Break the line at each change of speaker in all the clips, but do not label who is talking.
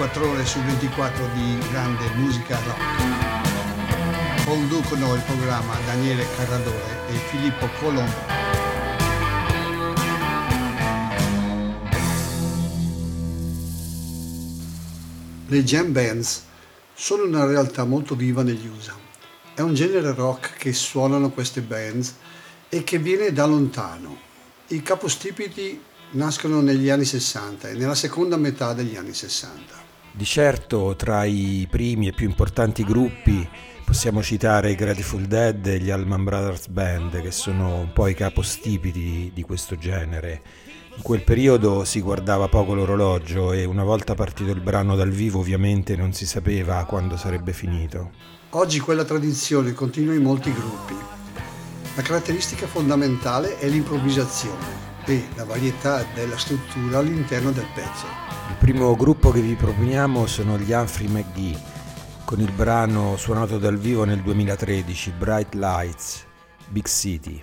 24 ore su 24 di grande musica rock. Conducono il programma Daniele Carradore e Filippo Colombo. Le jam bands sono una realtà molto viva negli USA. È un genere rock che suonano queste bands e che viene da lontano. I capostipiti nascono negli anni 60 e nella seconda metà degli anni 60.
Di certo tra i primi e più importanti gruppi possiamo citare i Grateful Dead e gli Allman Brothers Band che sono un po' i capostipiti di questo genere. In quel periodo si guardava poco l'orologio e una volta partito il brano dal vivo ovviamente non si sapeva quando sarebbe finito.
Oggi quella tradizione continua in molti gruppi. La caratteristica fondamentale è l'improvvisazione e la varietà della struttura all'interno del pezzo.
Il primo gruppo che vi proponiamo sono gli Humphrey McGee con il brano suonato dal vivo nel 2013 Bright Lights, Big City.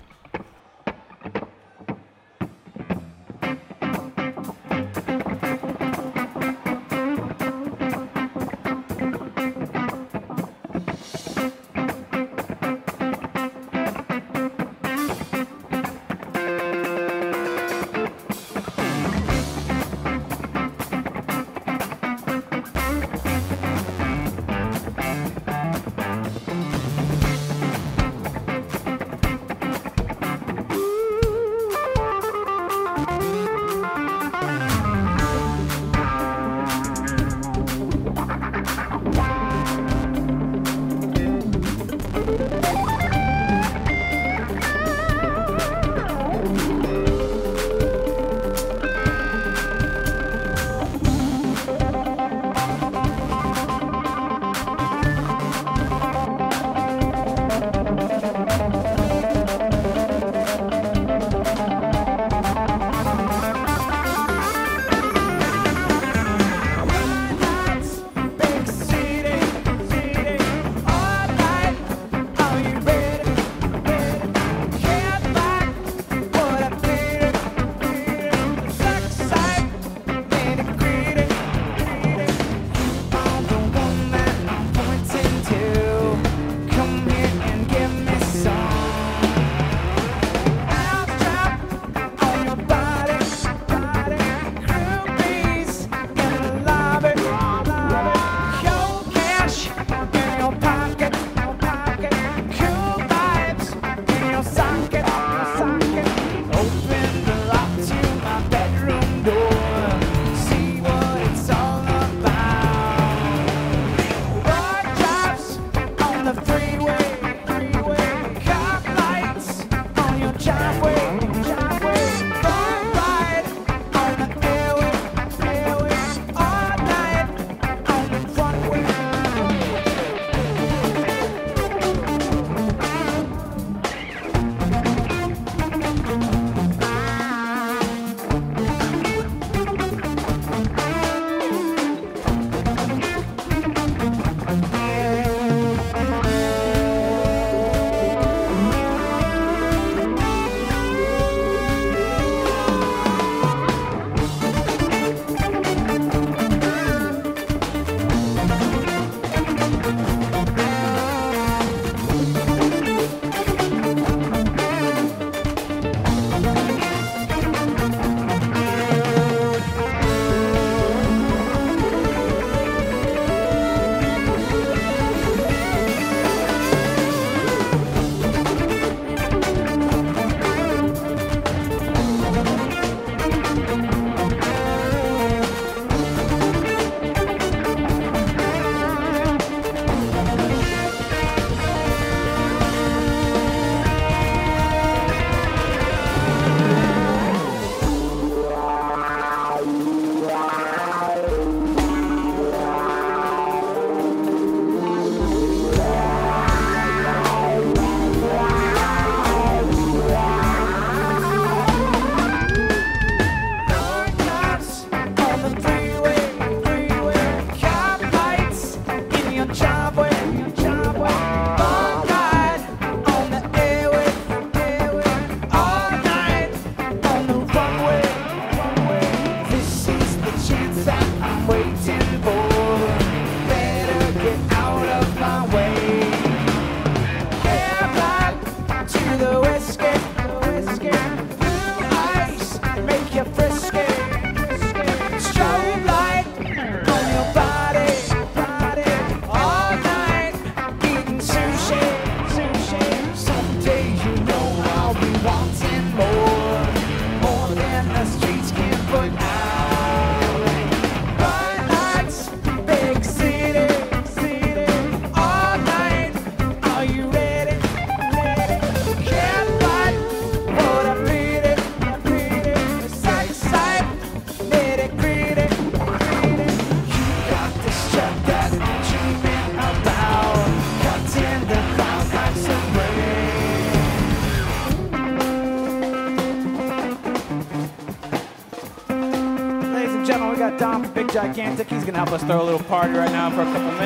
Gigantic. He's going to help us throw a little party right now for a couple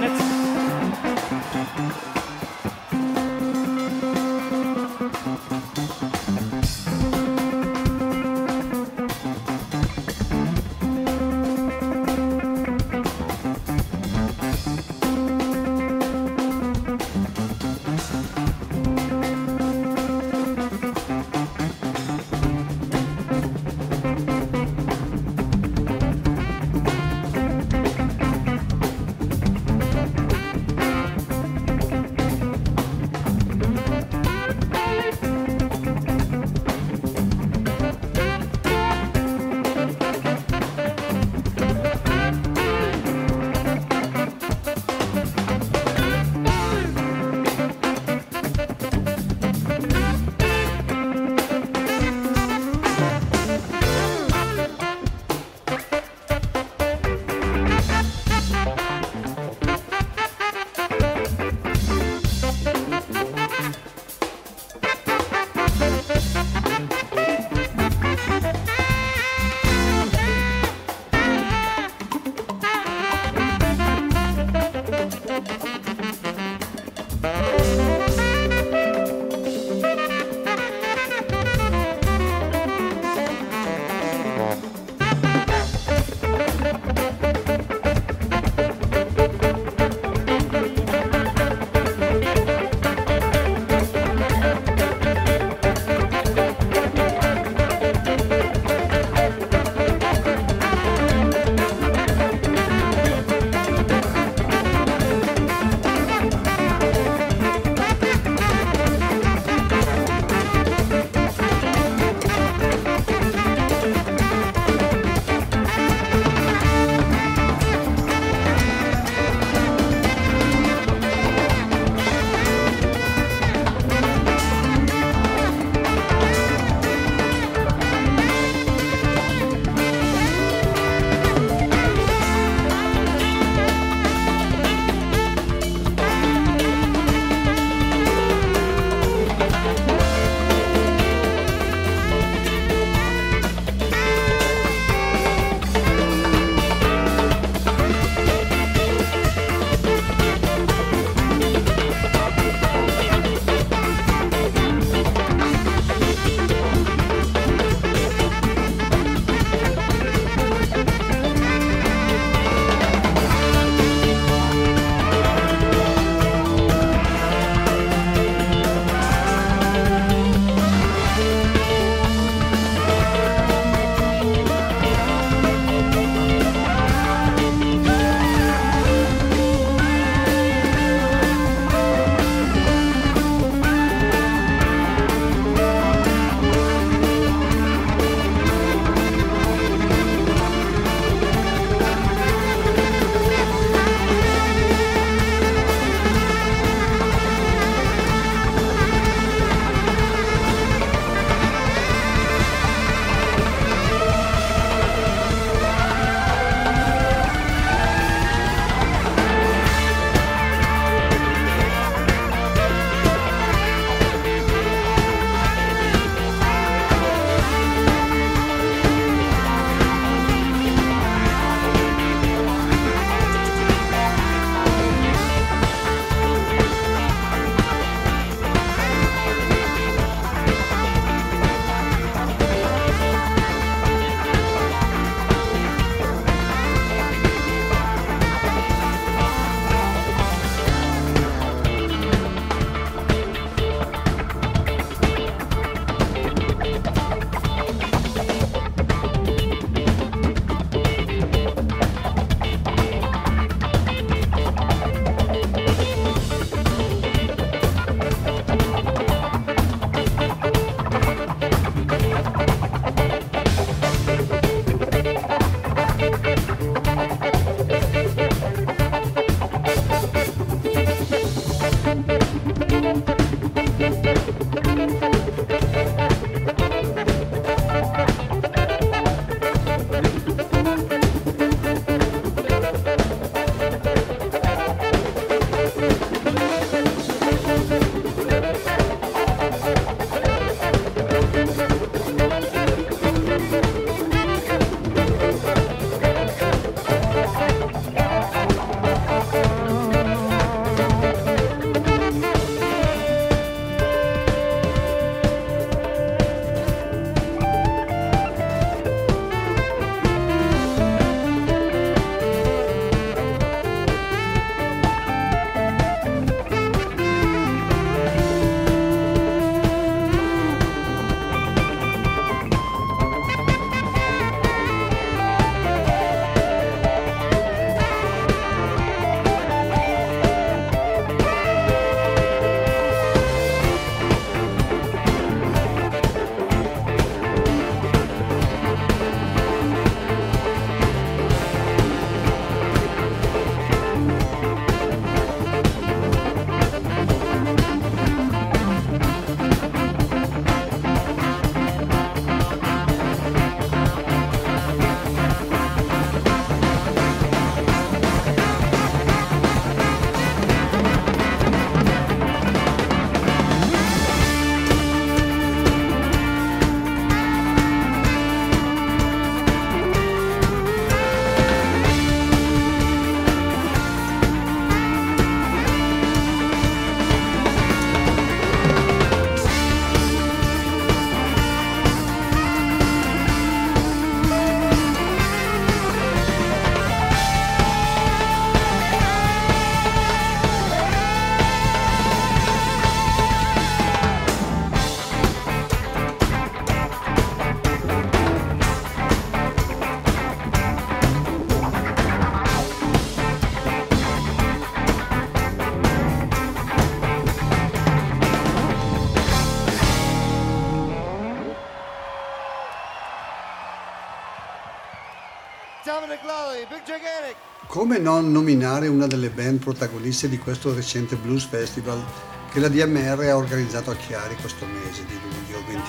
nominare una delle band protagoniste di questo recente Blues Festival che la DMR ha organizzato a Chiari questo mese di luglio 22.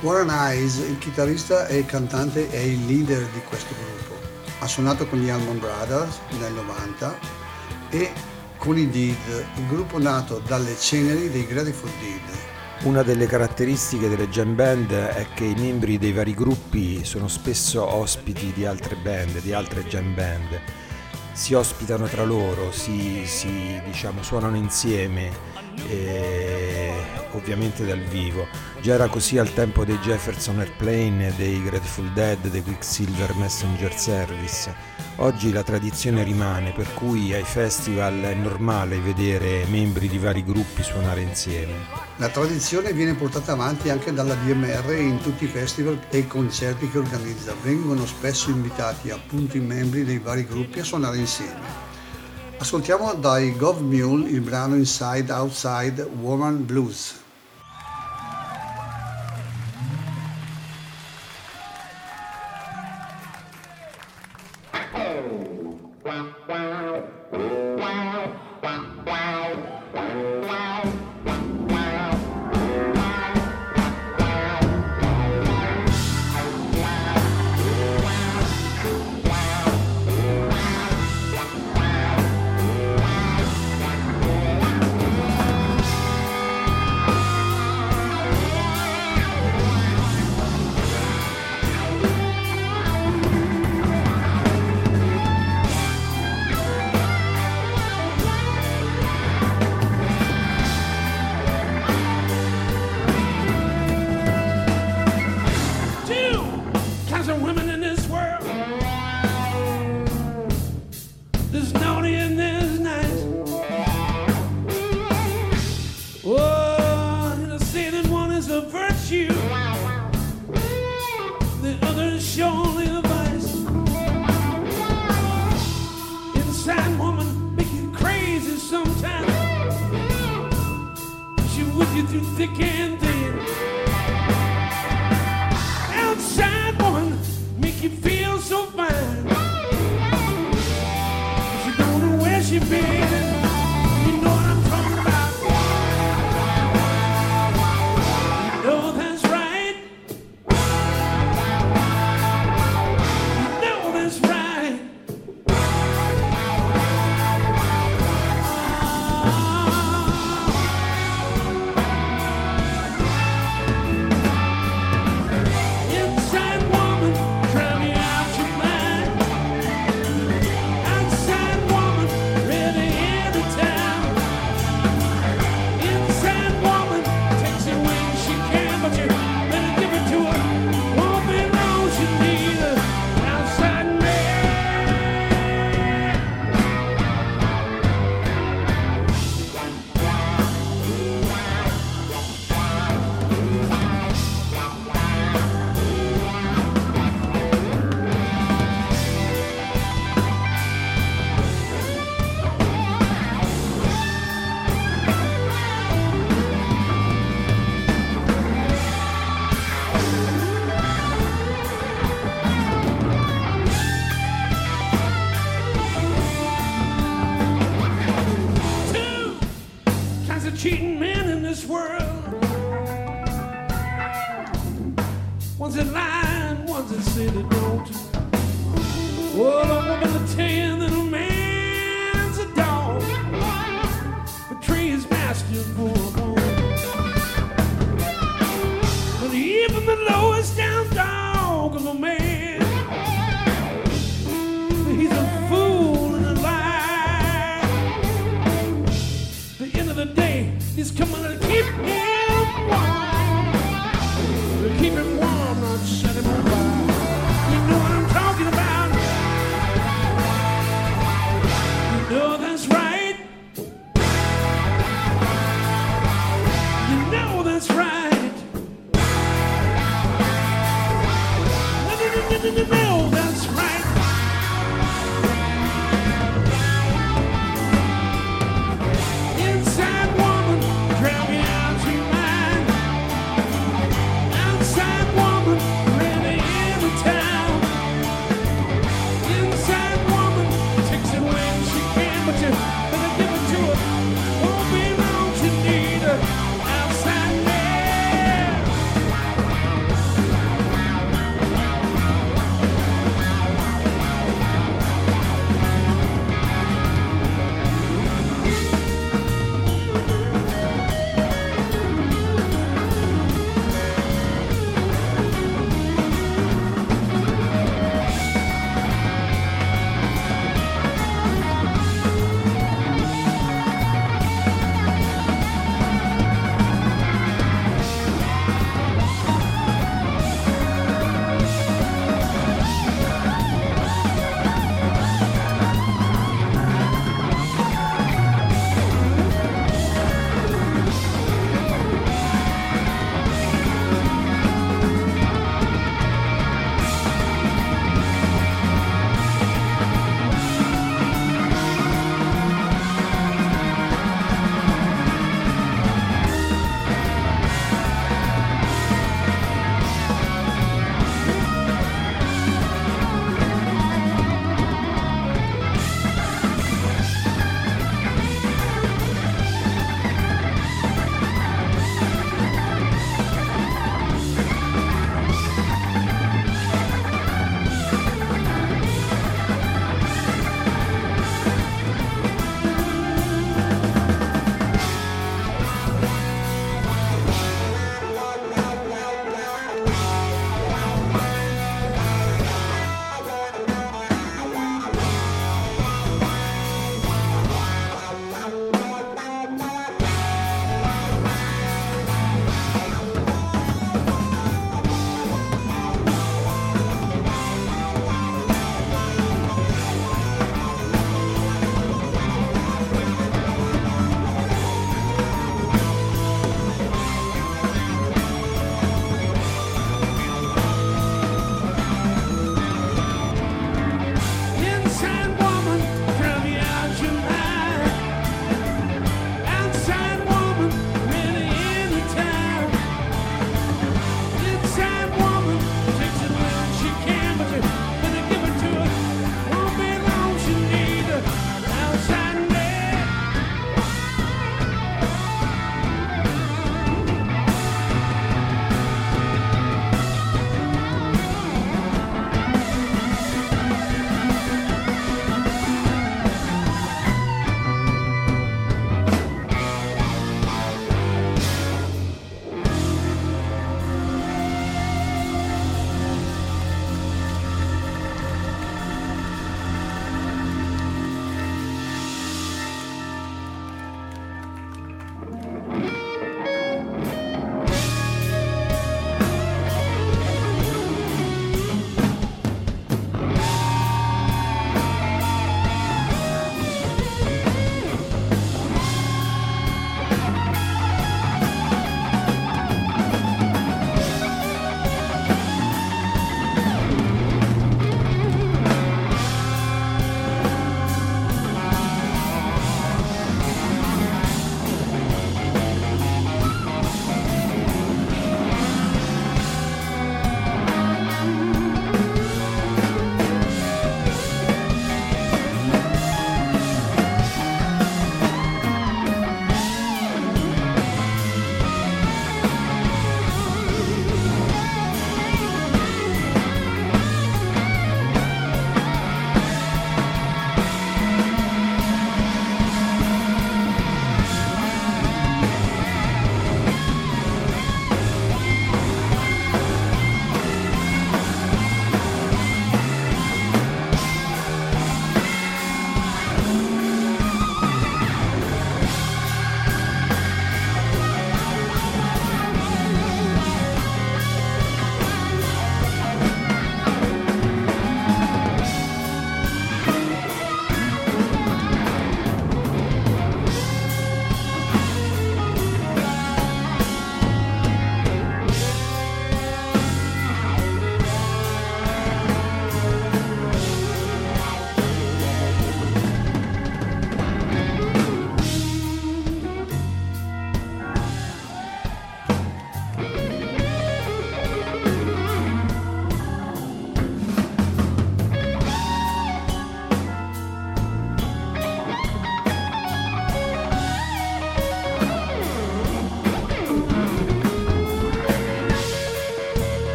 Warren Eyes, il chitarrista e il cantante, è il leader di questo gruppo. Ha suonato con gli Allman Brothers nel 90 e con i Deed, il gruppo nato dalle ceneri dei Grateful Deed
una delle caratteristiche delle jam band è che i membri dei vari gruppi sono spesso ospiti di altre band, di altre jam band. Si ospitano tra loro, si, si diciamo, suonano insieme, e, ovviamente dal vivo. Già era così al tempo dei Jefferson Airplane, dei Grateful Dead, dei Quicksilver Messenger Service Oggi la tradizione rimane, per cui ai festival è normale vedere membri di vari gruppi suonare insieme.
La tradizione viene portata avanti anche dalla DMR in tutti i festival e i concerti che organizza. Vengono spesso invitati appunto i membri dei vari gruppi a suonare insieme. Ascoltiamo dai Gov Mule il brano Inside Outside Woman Blues.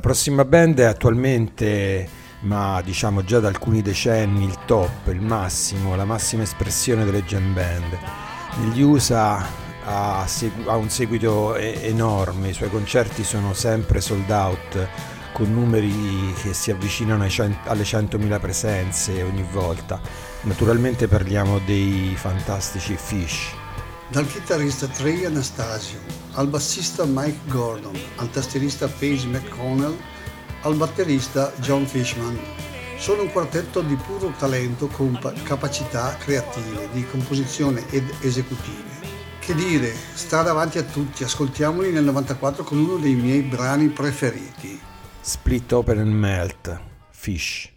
Prossima band è attualmente, ma diciamo già da alcuni decenni, il top, il massimo, la massima espressione delle jam band. Negli USA ha, segu- ha un seguito e- enorme, i suoi concerti sono sempre sold out con numeri che si avvicinano cent- alle 100.000 presenze ogni volta. Naturalmente parliamo dei fantastici Fish.
Dal chitarrista Trey Anastasio, al bassista Mike Gordon, al tastierista Paige McConnell, al batterista John Fishman. Sono un quartetto di puro talento con capacità creative, di composizione ed esecutive. Che dire, sta davanti a tutti, ascoltiamoli nel 94 con uno dei miei brani preferiti.
Split Open and Melt, Fish.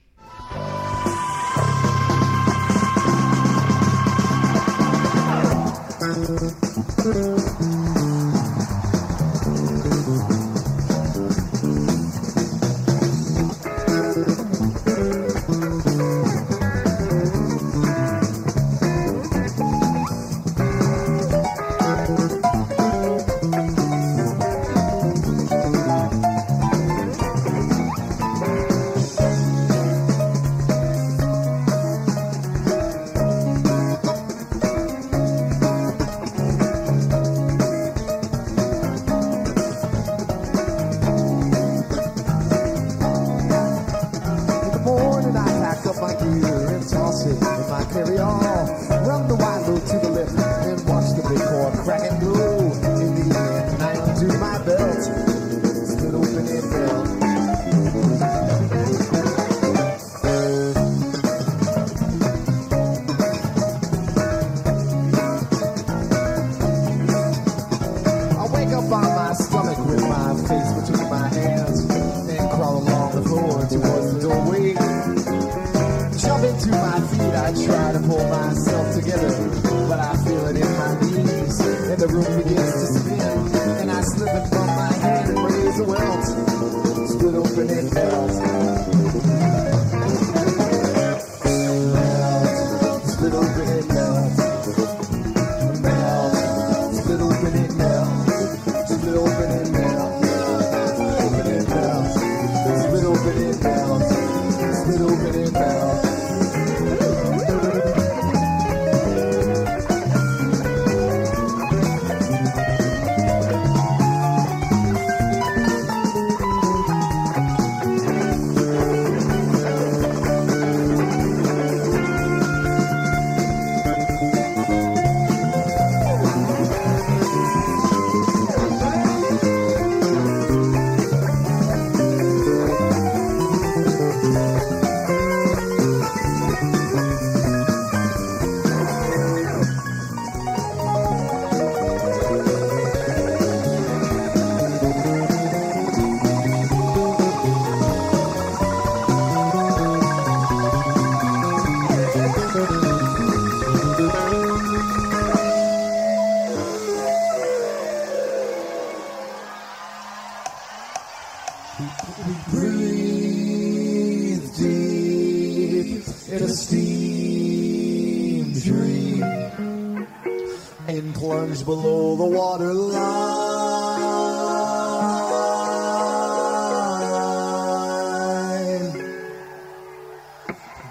below the waterline.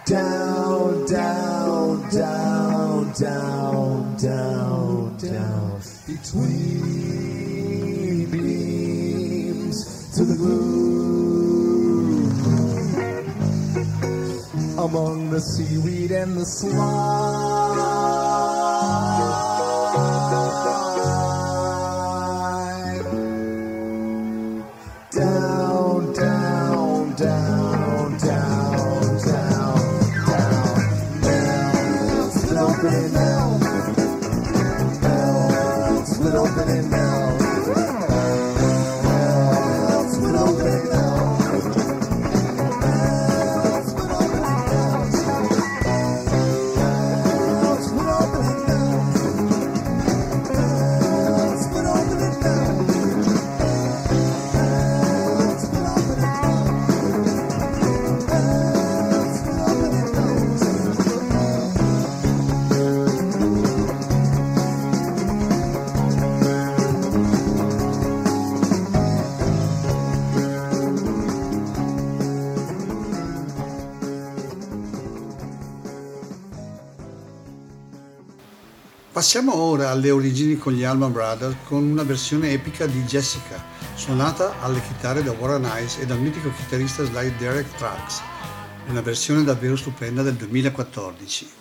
Down, down, down, down, down, down. Between beams to the gloom. Among the seaweed and the slime.
Passiamo ora alle origini con gli Allman Brothers con una versione epica di Jessica, suonata alle chitarre da Warren Ice e dal mitico chitarrista slide Derek Trucks, una versione davvero stupenda del 2014.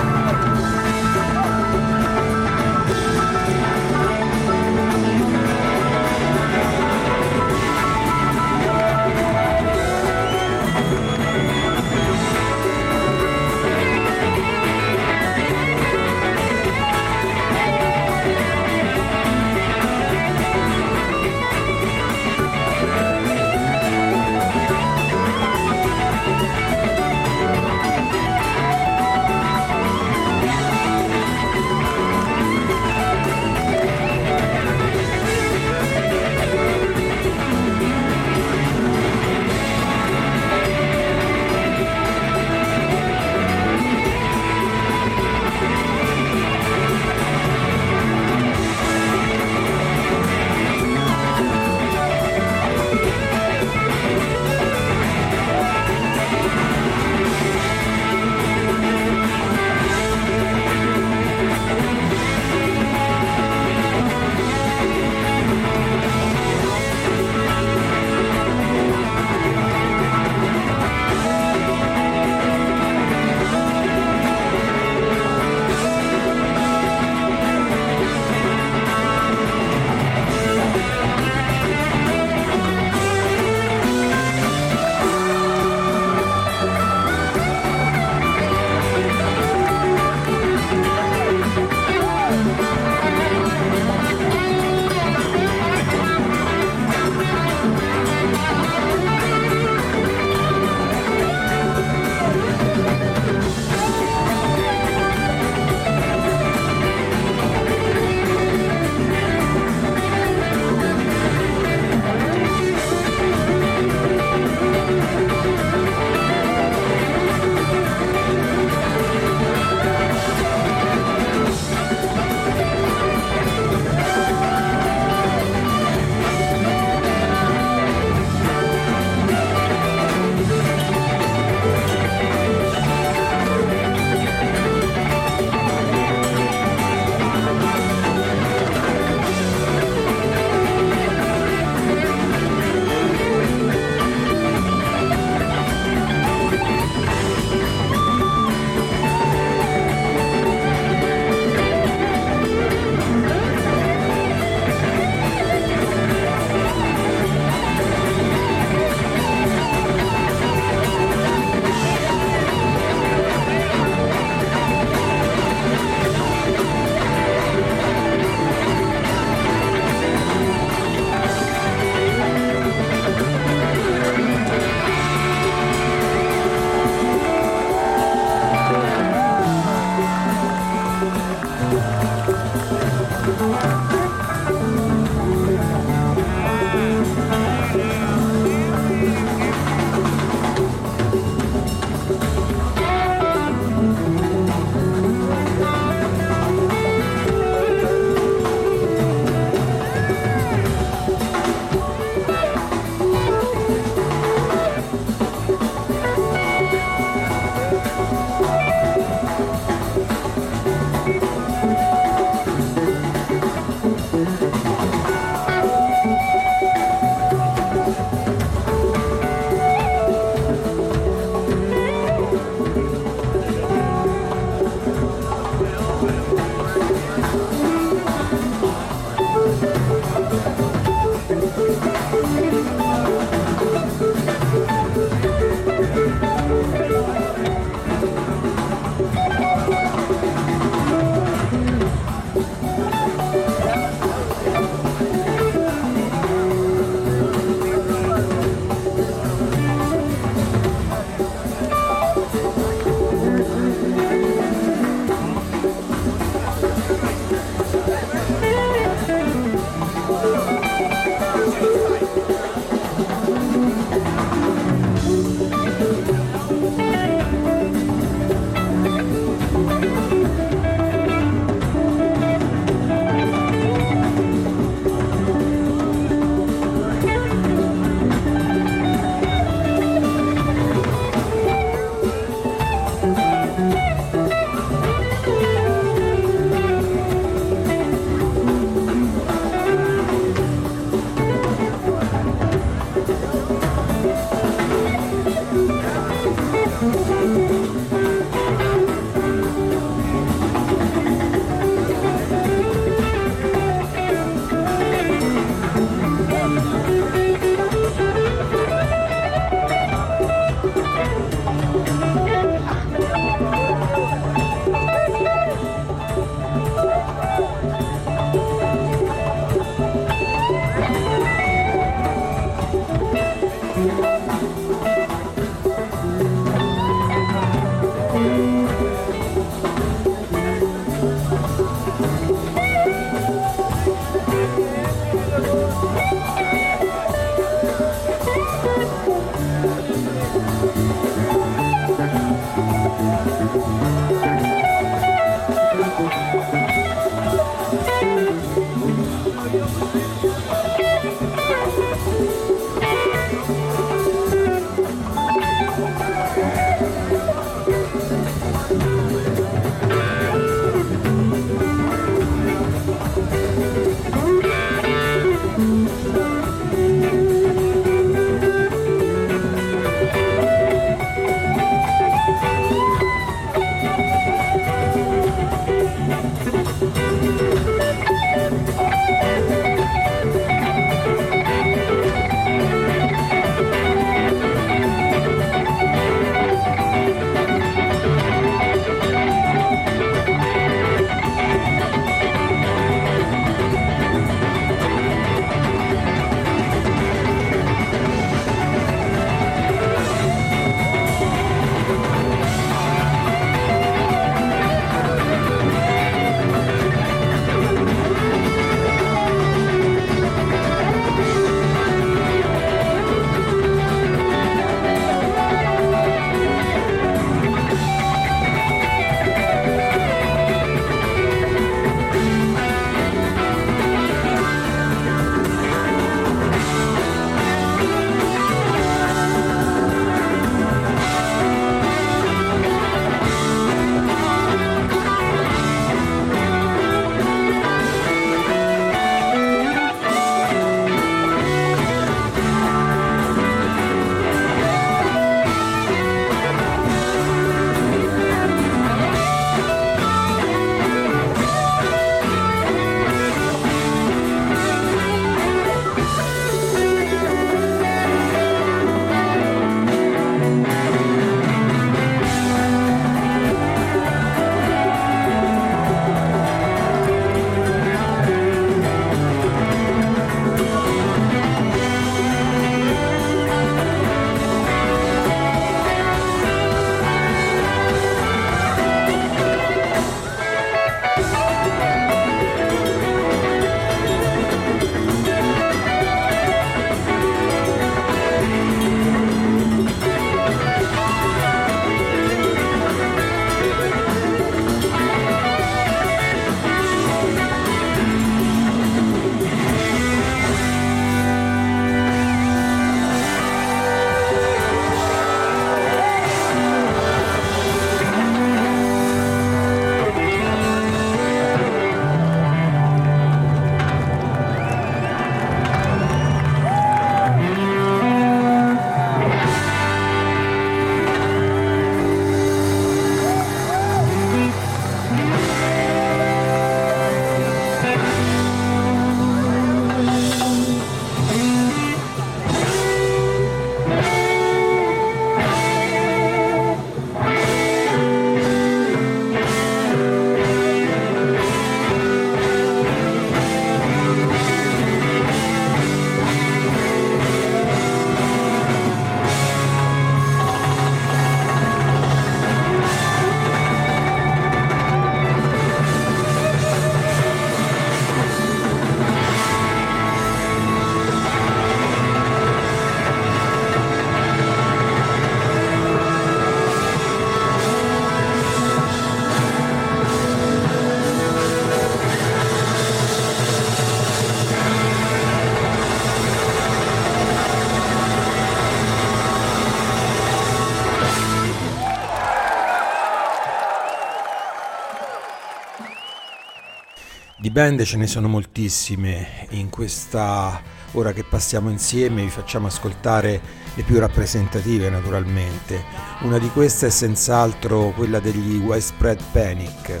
Band ce ne sono moltissime, in questa ora che passiamo insieme vi facciamo ascoltare le più rappresentative naturalmente. Una di queste è senz'altro quella degli Widespread Panic.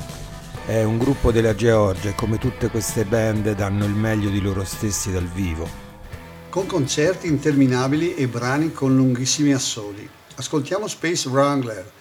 È un gruppo della Georgia e come tutte queste band danno il meglio di loro stessi dal vivo.
Con concerti interminabili e brani con lunghissimi assoli. Ascoltiamo Space Wrangler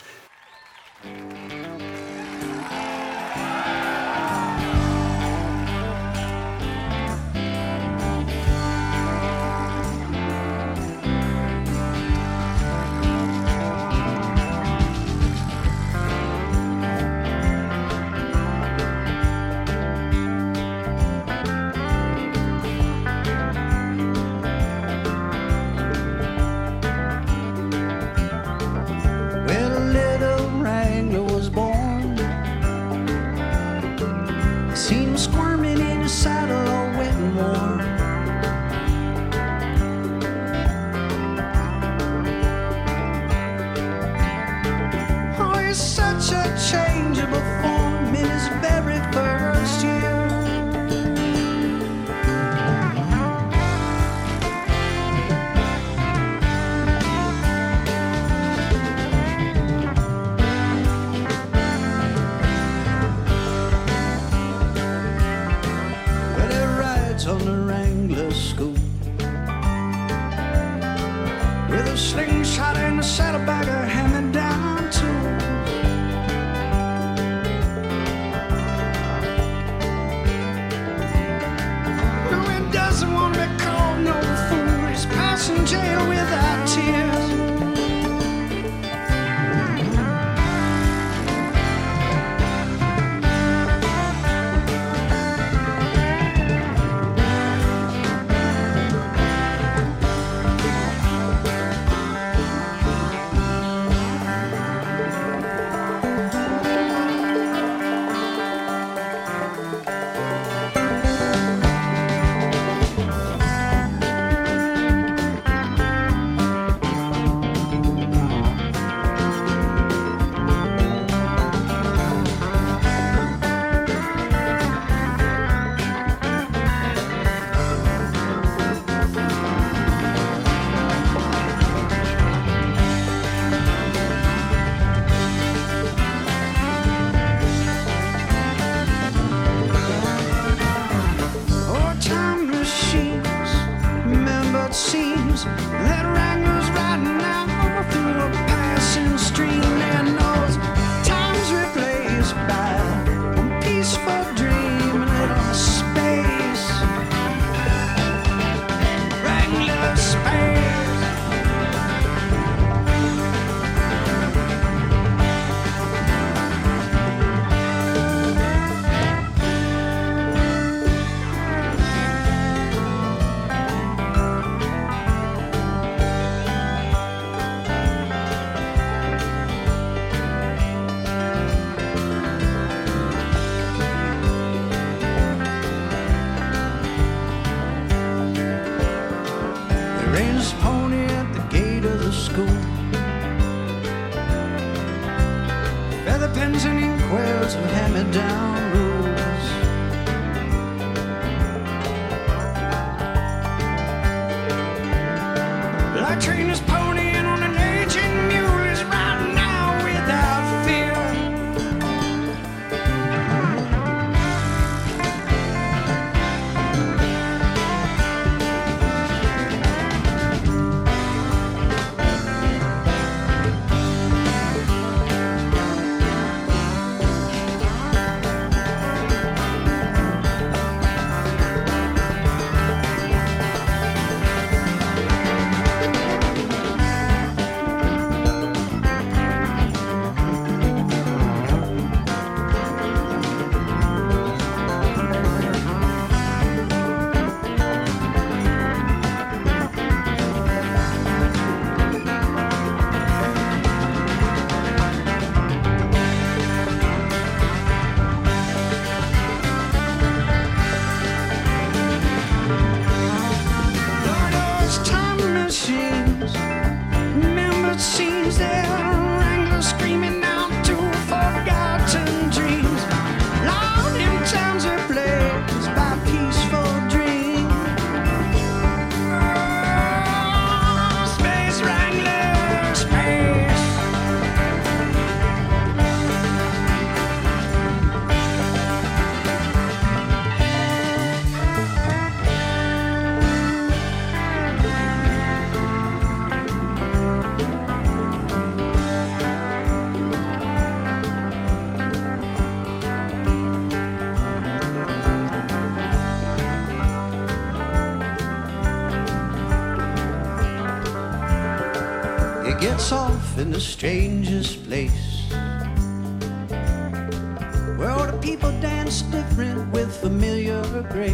Where all the people dance different with familiar grace.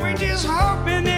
We're just hoping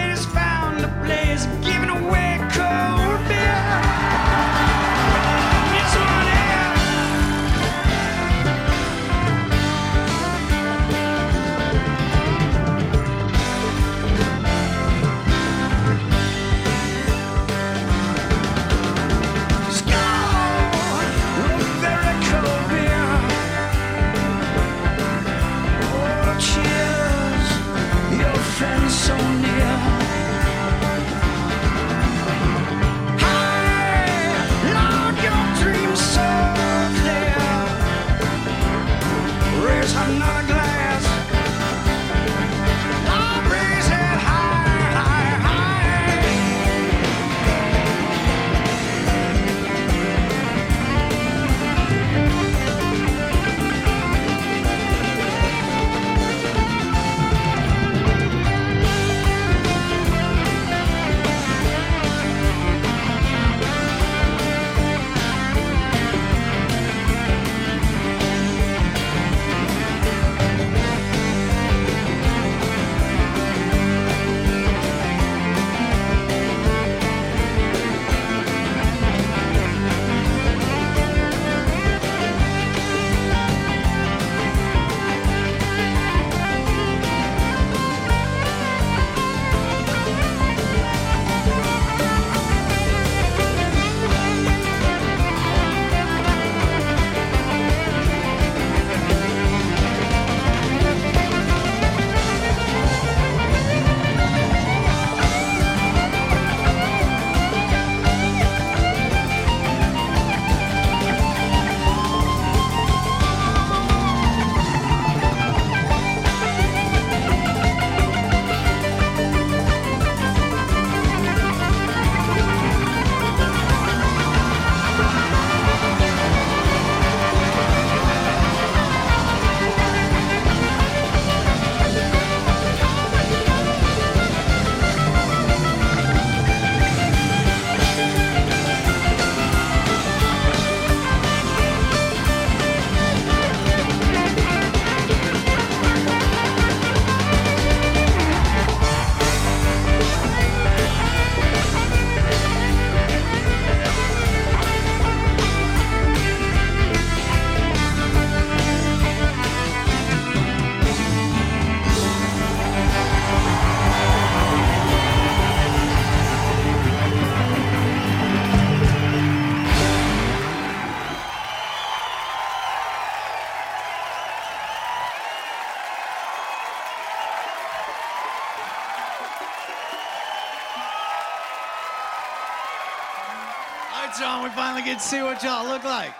see what y'all look like.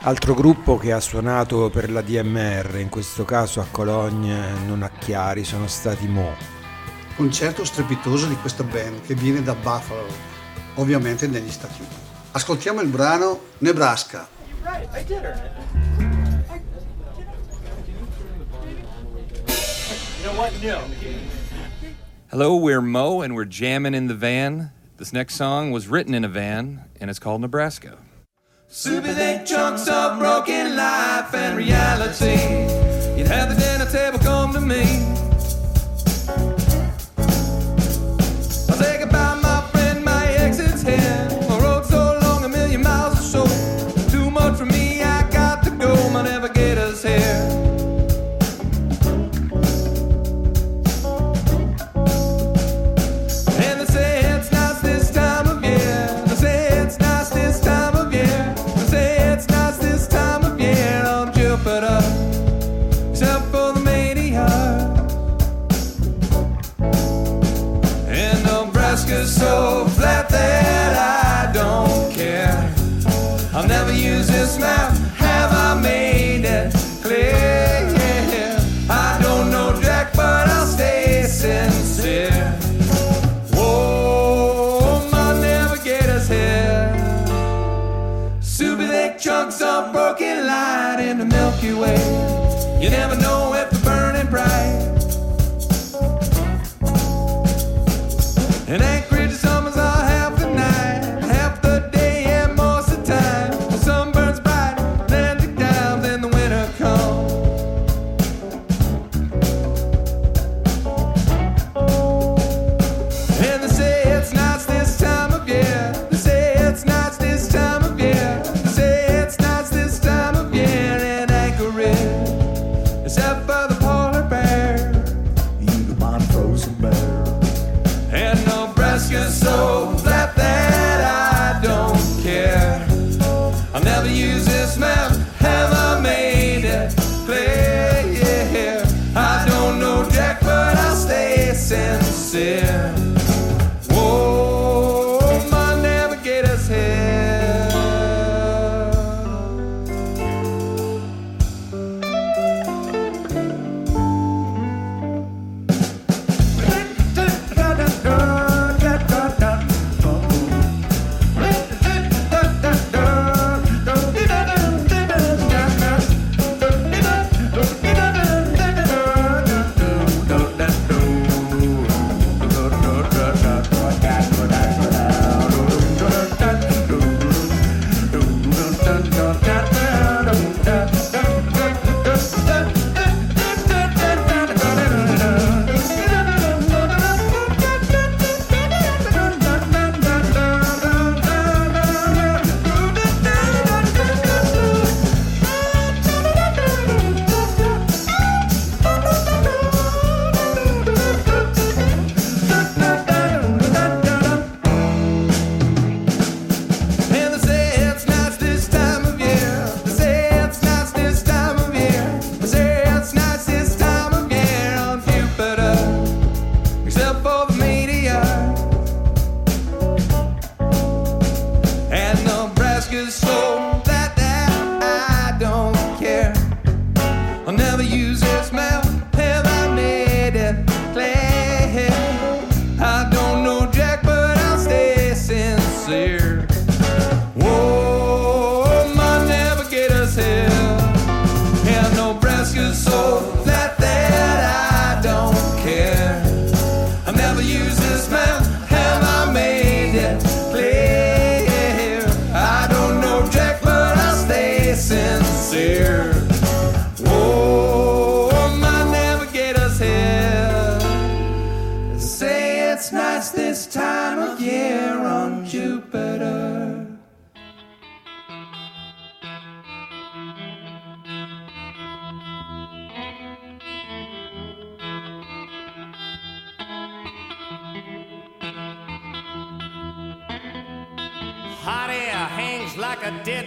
Altro gruppo che ha suonato per la DMR, in questo caso a Cologne, non a Chiari, sono stati Mo.
Concerto strepitoso di questa band che viene da Buffalo, ovviamente negli Stati Uniti. Ascoltiamo il brano Nebraska.
Hello, we're Mo, and we're jamming in the van. This next song was written in a van, and it's called Nebraska.
Super thick chunks of broken life and reality. You'd have the dinner table come to me.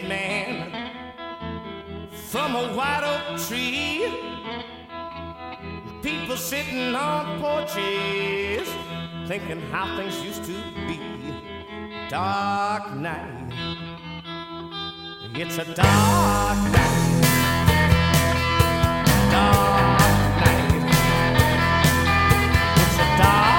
man from a white oak tree. People sitting on porches thinking how things used to be. Dark night. It's a dark night. Dark night. It's a dark